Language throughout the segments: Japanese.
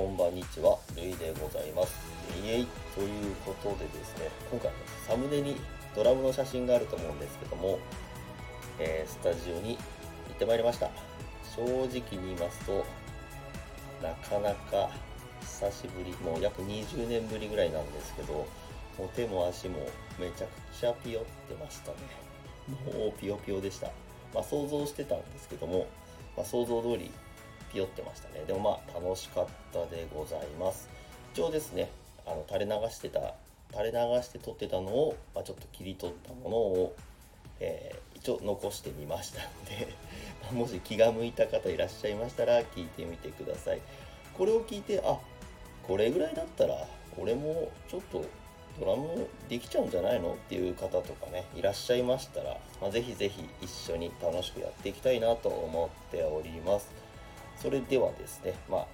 こんばんにちは、るいでございます。イエイということでですね、今回のサムネにドラムの写真があると思うんですけども、えースタジオに行ってまいりました。正直に言いますと、なかなか久しぶり、もう約20年ぶりぐらいなんですけど、もう手も足もめちゃくちゃピヨってましたね。もうピヨピヨでした。まあ想像してたんですけども、まあ、想像通りピヨってましたね。でもまあ楽しかったでございます。一応ですね、あの垂れ流してた、垂れ流して撮ってたのを、まあ、ちょっと切り取ったものを、えー一応残してみましたので、ま もし気が向いた方いらっしゃいましたら聞いてみてください。これを聞いて、あ、これぐらいだったら俺もちょっとドラムできちゃうんじゃないのっていう方とかねいらっしゃいましたら、まあ、ぜひぜひ一緒に楽しくやっていきたいなと思っておりますそれではですねまあ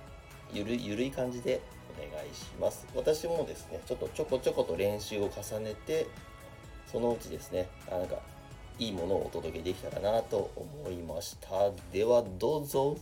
ゆるゆるい感じでお願いします。私もですねちょっとちょこちょこと練習を重ねてそのうちですねあなんかいいものをお届けできたらなと思いました。ではどうぞ。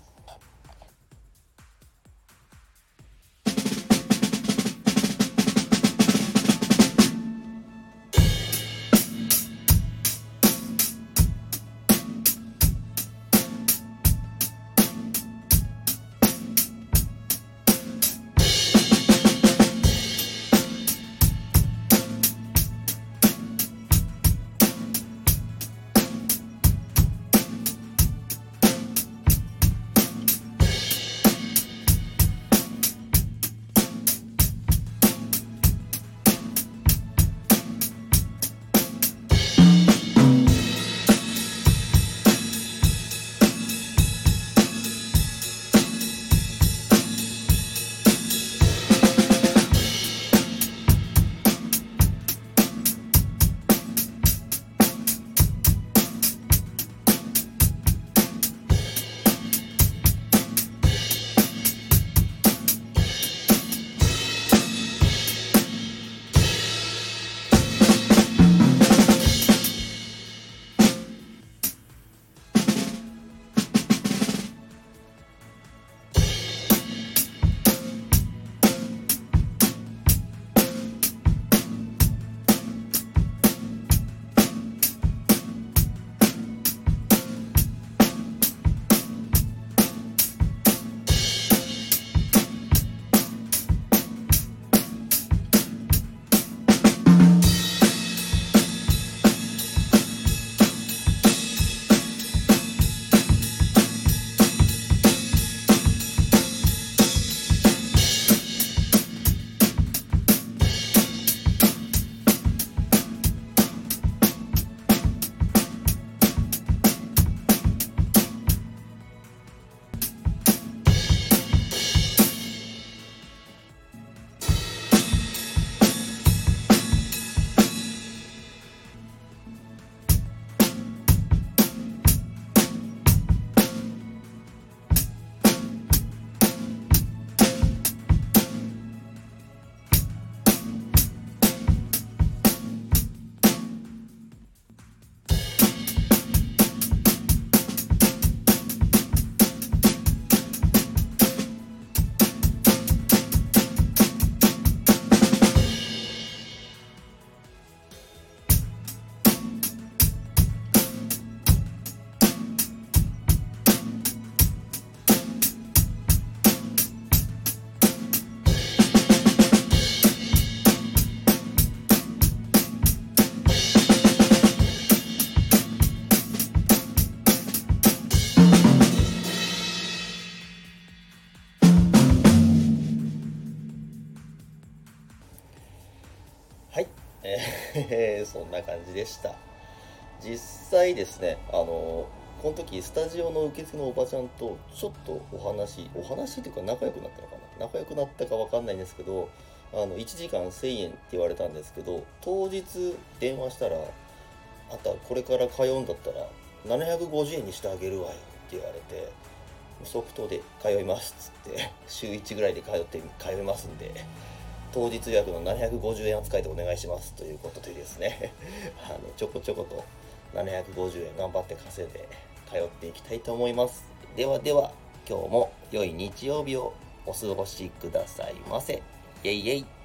え ーそんな感じでした。実際ですねあのこの時スタジオの受付のおばちゃんとちょっとお話お話っていうか仲良くなったのかな？仲良くなったかわかんないんですけどあの1時間1000円って言われたんですけど当日電話したら「あんたこれから通うんだったら750円にしてあげるわよ」って言われて即答で通いますっつって週1ぐらいで通って通いますんで当日予約の750円扱いでお願いしますということでですね あのちょこちょこと750円頑張って稼いで通っていきたいと思いますではでは今日も良い日曜日をお過ごしくださいませ。イェイイェイ。